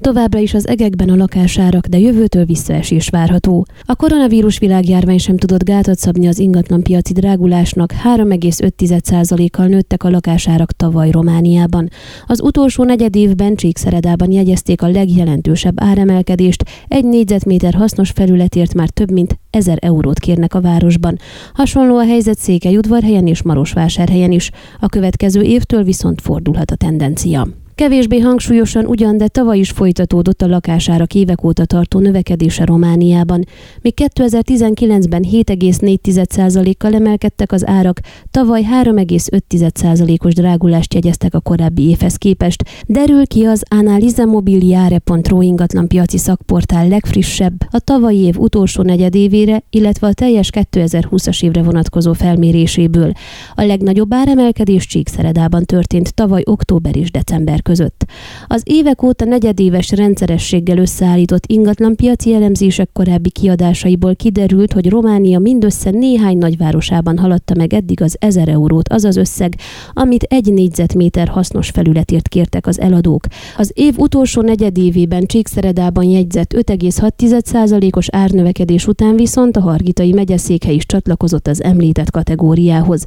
Továbbra is az egekben a lakásárak, de jövőtől visszaesés várható. A koronavírus világjárvány sem tudott gátat szabni az ingatlanpiaci drágulásnak, 3,5%-kal nőttek a lakásárak tavaly Romániában. Az utolsó negyed évben Csíkszeredában jegyezték a legjelentősebb áremelkedést, egy négyzetméter hasznos felületért már több mint 1000 eurót kérnek a városban. Hasonló a helyzet Székelyudvarhelyen és Marosvásárhelyen is. A következő évtől viszont fordulhat a tendencia. Kevésbé hangsúlyosan ugyan, de tavaly is folytatódott a lakásárak évek óta tartó növekedése Romániában. Míg 2019-ben 7,4%-kal emelkedtek az árak, tavaly 3,5%-os drágulást jegyeztek a korábbi évhez képest. Derül ki az analizamobiliare.ro ingatlanpiaci szakportál legfrissebb, a tavalyi év utolsó negyedévére, illetve a teljes 2020-as évre vonatkozó felméréséből. A legnagyobb áremelkedés Csíkszeredában történt tavaly október és december között között. Az évek óta negyedéves rendszerességgel összeállított ingatlanpiaci elemzések korábbi kiadásaiból kiderült, hogy Románia mindössze néhány nagyvárosában haladta meg eddig az 1000 eurót, az az összeg, amit egy négyzetméter hasznos felületért kértek az eladók. Az év utolsó negyedévében Csíkszeredában jegyzett 5,6%-os árnövekedés után viszont a Hargitai megyeszékhely is csatlakozott az említett kategóriához.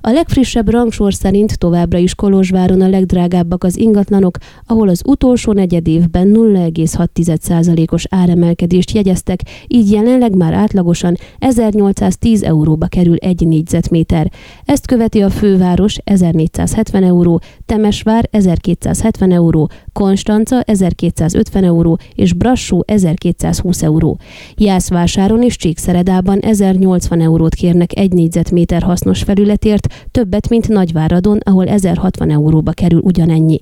A legfrissebb rangsor szerint továbbra is Kolozsváron a legdrágábbak az ingatlan ingatlanok, ahol az utolsó negyed évben 0,6%-os áremelkedést jegyeztek, így jelenleg már átlagosan 1810 euróba kerül egy négyzetméter. Ezt követi a főváros 1470 euró, Temesvár 1270 euró, Konstanca 1250 euró és Brassó 1220 euró. Jászvásáron és Csíkszeredában 1080 eurót kérnek egy négyzetméter hasznos felületért, többet, mint Nagyváradon, ahol 1060 euróba kerül ugyanennyi.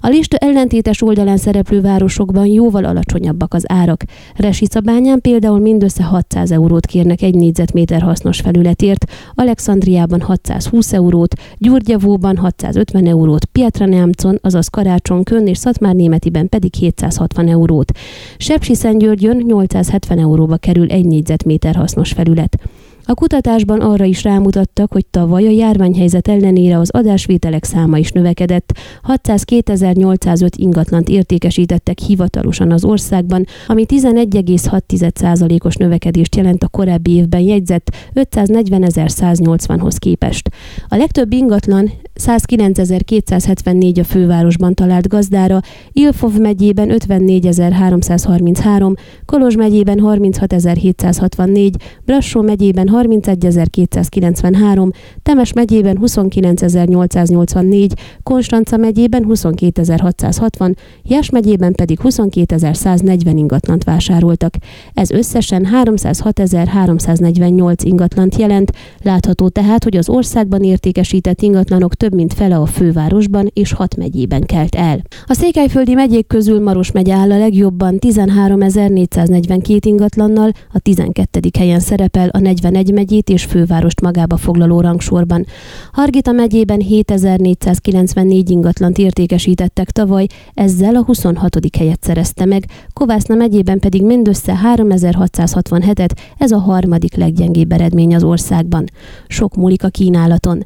A lista ellentétes oldalán szereplő városokban jóval alacsonyabbak az árak. Resicabányán például mindössze 600 eurót kérnek egy négyzetméter hasznos felületért, Alexandriában 620 eurót, Gyurgyavóban 650 eurót, Pietraneamcon, azaz Karácsonkön és Szatmár-Németiben pedig 760 eurót. Sepsi-Szentgyörgyön 870 euróba kerül egy négyzetméter hasznos felület. A kutatásban arra is rámutattak, hogy tavaly a járványhelyzet ellenére az adásvételek száma is növekedett. 602.805 ingatlant értékesítettek hivatalosan az országban, ami 11,6%-os növekedést jelent a korábbi évben jegyzett 540.180-hoz képest. A legtöbb ingatlan 109.274 a fővárosban talált gazdára, Ilfov megyében 54.333, Kolozs megyében 36.764, Brassó megyében 31.293, Temes megyében 29.884, Konstanca megyében 22.660, Jas megyében pedig 22.140 ingatlant vásároltak. Ez összesen 306.348 ingatlant jelent, látható tehát, hogy az országban értékesített ingatlanok több mint fele a fővárosban és hat megyében kelt el. A székelyföldi megyék közül Maros megye áll a legjobban 13.442 ingatlannal, a 12. helyen szerepel a 41 megyét és fővárost magába foglaló rangsorban. Hargita megyében 7494 ingatlant értékesítettek tavaly, ezzel a 26. helyet szerezte meg, Kovászna megyében pedig mindössze 3667-et, ez a harmadik leggyengébb eredmény az országban. Sok múlik a kínálaton.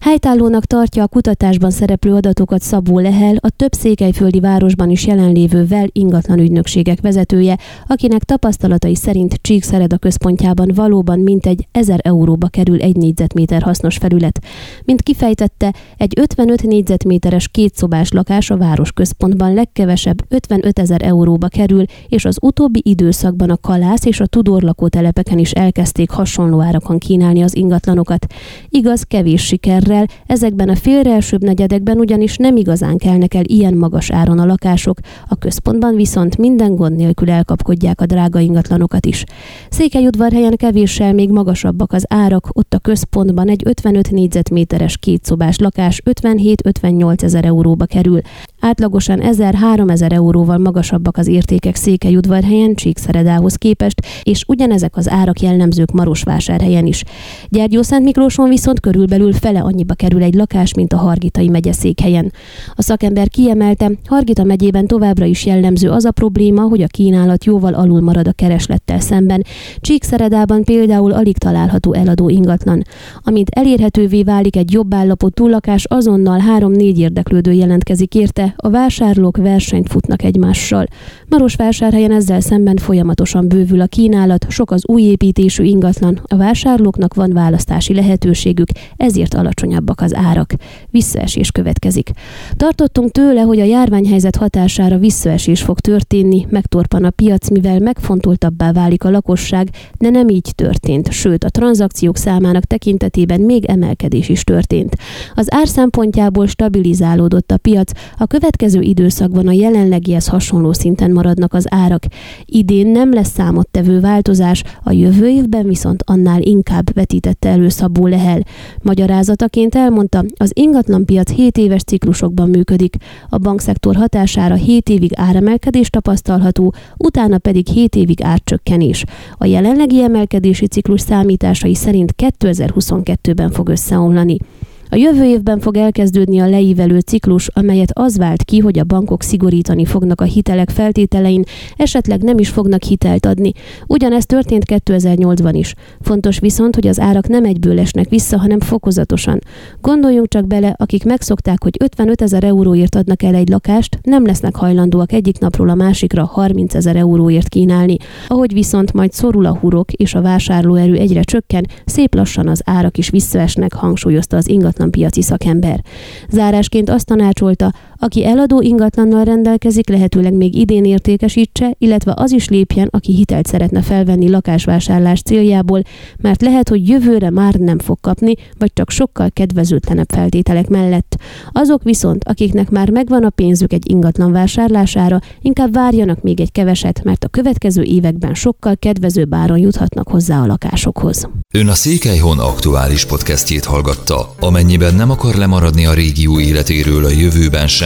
Helytállónak tartja a kutatásban szereplő adatokat Szabó Lehel, a több székelyföldi városban is jelenlévő VEL ingatlan ügynökségek vezetője, akinek tapasztalatai szerint Csíkszereda központjában valóban mintegy 1000 euróba kerül egy négyzetméter hasznos felület. Mint kifejtette, egy 55 négyzetméteres kétszobás lakás a városközpontban legkevesebb 55 ezer euróba kerül, és az utóbbi időszakban a Kalász és a Tudor lakótelepeken is elkezdték hasonló árakon kínálni az ingatlanokat. Igaz, kevés sikerrel, ezekben a félreelsőbb negyedekben ugyanis nem igazán kelnek el ilyen magas áron a lakások, a központban viszont minden gond nélkül elkapkodják a drága ingatlanokat is. Székelyudvarhelyen kevéssel még magasabbak az árak, ott a központban egy 55 négyzetméteres kétszobás lakás 57-58 ezer euróba kerül. Átlagosan 1000-3000 euróval magasabbak az értékek Székelyudvarhelyen, Csíkszeredához képest, és ugyanezek az árak jellemzők Marosvásárhelyen is. Gyergyószent Miklóson viszont körülbelül fele annyiba kerül egy lakás, mint a Hargitai megye székhelyen. A szakember kiemelte, Hargita megyében továbbra is jellemző az a probléma, hogy a kínálat jóval alul marad a kereslettel szemben. Csíkszeredában például alig található eladó ingatlan. Amint elérhetővé válik egy jobb állapotú lakás, azonnal három-négy érdeklődő jelentkezik érte, a vásárlók versenyt futnak egymással. Marosvásárhelyen ezzel szemben folyamatosan bővül a kínálat, sok az új építésű ingatlan, a vásárlóknak van választási lehetőségük, ezért alacsonyabbak az árak. Visszaesés következik. Tartottunk tőle, hogy a járványhelyzet hatására visszaesés fog történni, megtorpan a piac, mivel megfontoltabbá válik a lakosság, de nem így történt, sőt a tranzakciók számának tekintetében még emelkedés is történt. Az ár szempontjából stabilizálódott a piac, a következő időszakban a jelenlegihez hasonló szinten maradnak az árak. Idén nem lesz számottevő változás, a jövő évben viszont annál inkább vetítette elő Szabó Lehel. Magyarázataként elmondta, az ingatlanpiac 7 éves ciklusokban működik. A bankszektor hatására 7 évig áremelkedés tapasztalható, utána pedig 7 évig árcsökkenés. A jelenlegi emelkedési ciklus számításai szerint 2022-ben fog összeomlani. A jövő évben fog elkezdődni a leívelő ciklus, amelyet az vált ki, hogy a bankok szigorítani fognak a hitelek feltételein, esetleg nem is fognak hitelt adni. Ugyanezt történt 2008-ban is. Fontos viszont, hogy az árak nem egyből esnek vissza, hanem fokozatosan. Gondoljunk csak bele, akik megszokták, hogy 55 ezer euróért adnak el egy lakást, nem lesznek hajlandóak egyik napról a másikra 30 ezer euróért kínálni. Ahogy viszont majd szorul a hurok és a vásárlóerő egyre csökken, szép lassan az árak is visszaesnek, hangsúlyozta az ingatlan piaci szakember. Zárásként azt tanácsolta, aki eladó ingatlannal rendelkezik, lehetőleg még idén értékesítse, illetve az is lépjen, aki hitelt szeretne felvenni lakásvásárlás céljából, mert lehet, hogy jövőre már nem fog kapni, vagy csak sokkal kedvezőtlenebb feltételek mellett. Azok viszont, akiknek már megvan a pénzük egy ingatlan vásárlására, inkább várjanak még egy keveset, mert a következő években sokkal kedvezőbb áron juthatnak hozzá a lakásokhoz. Ön a Székelyhon aktuális podcastjét hallgatta. Amennyiben nem akar lemaradni a régió életéről a jövőben sem,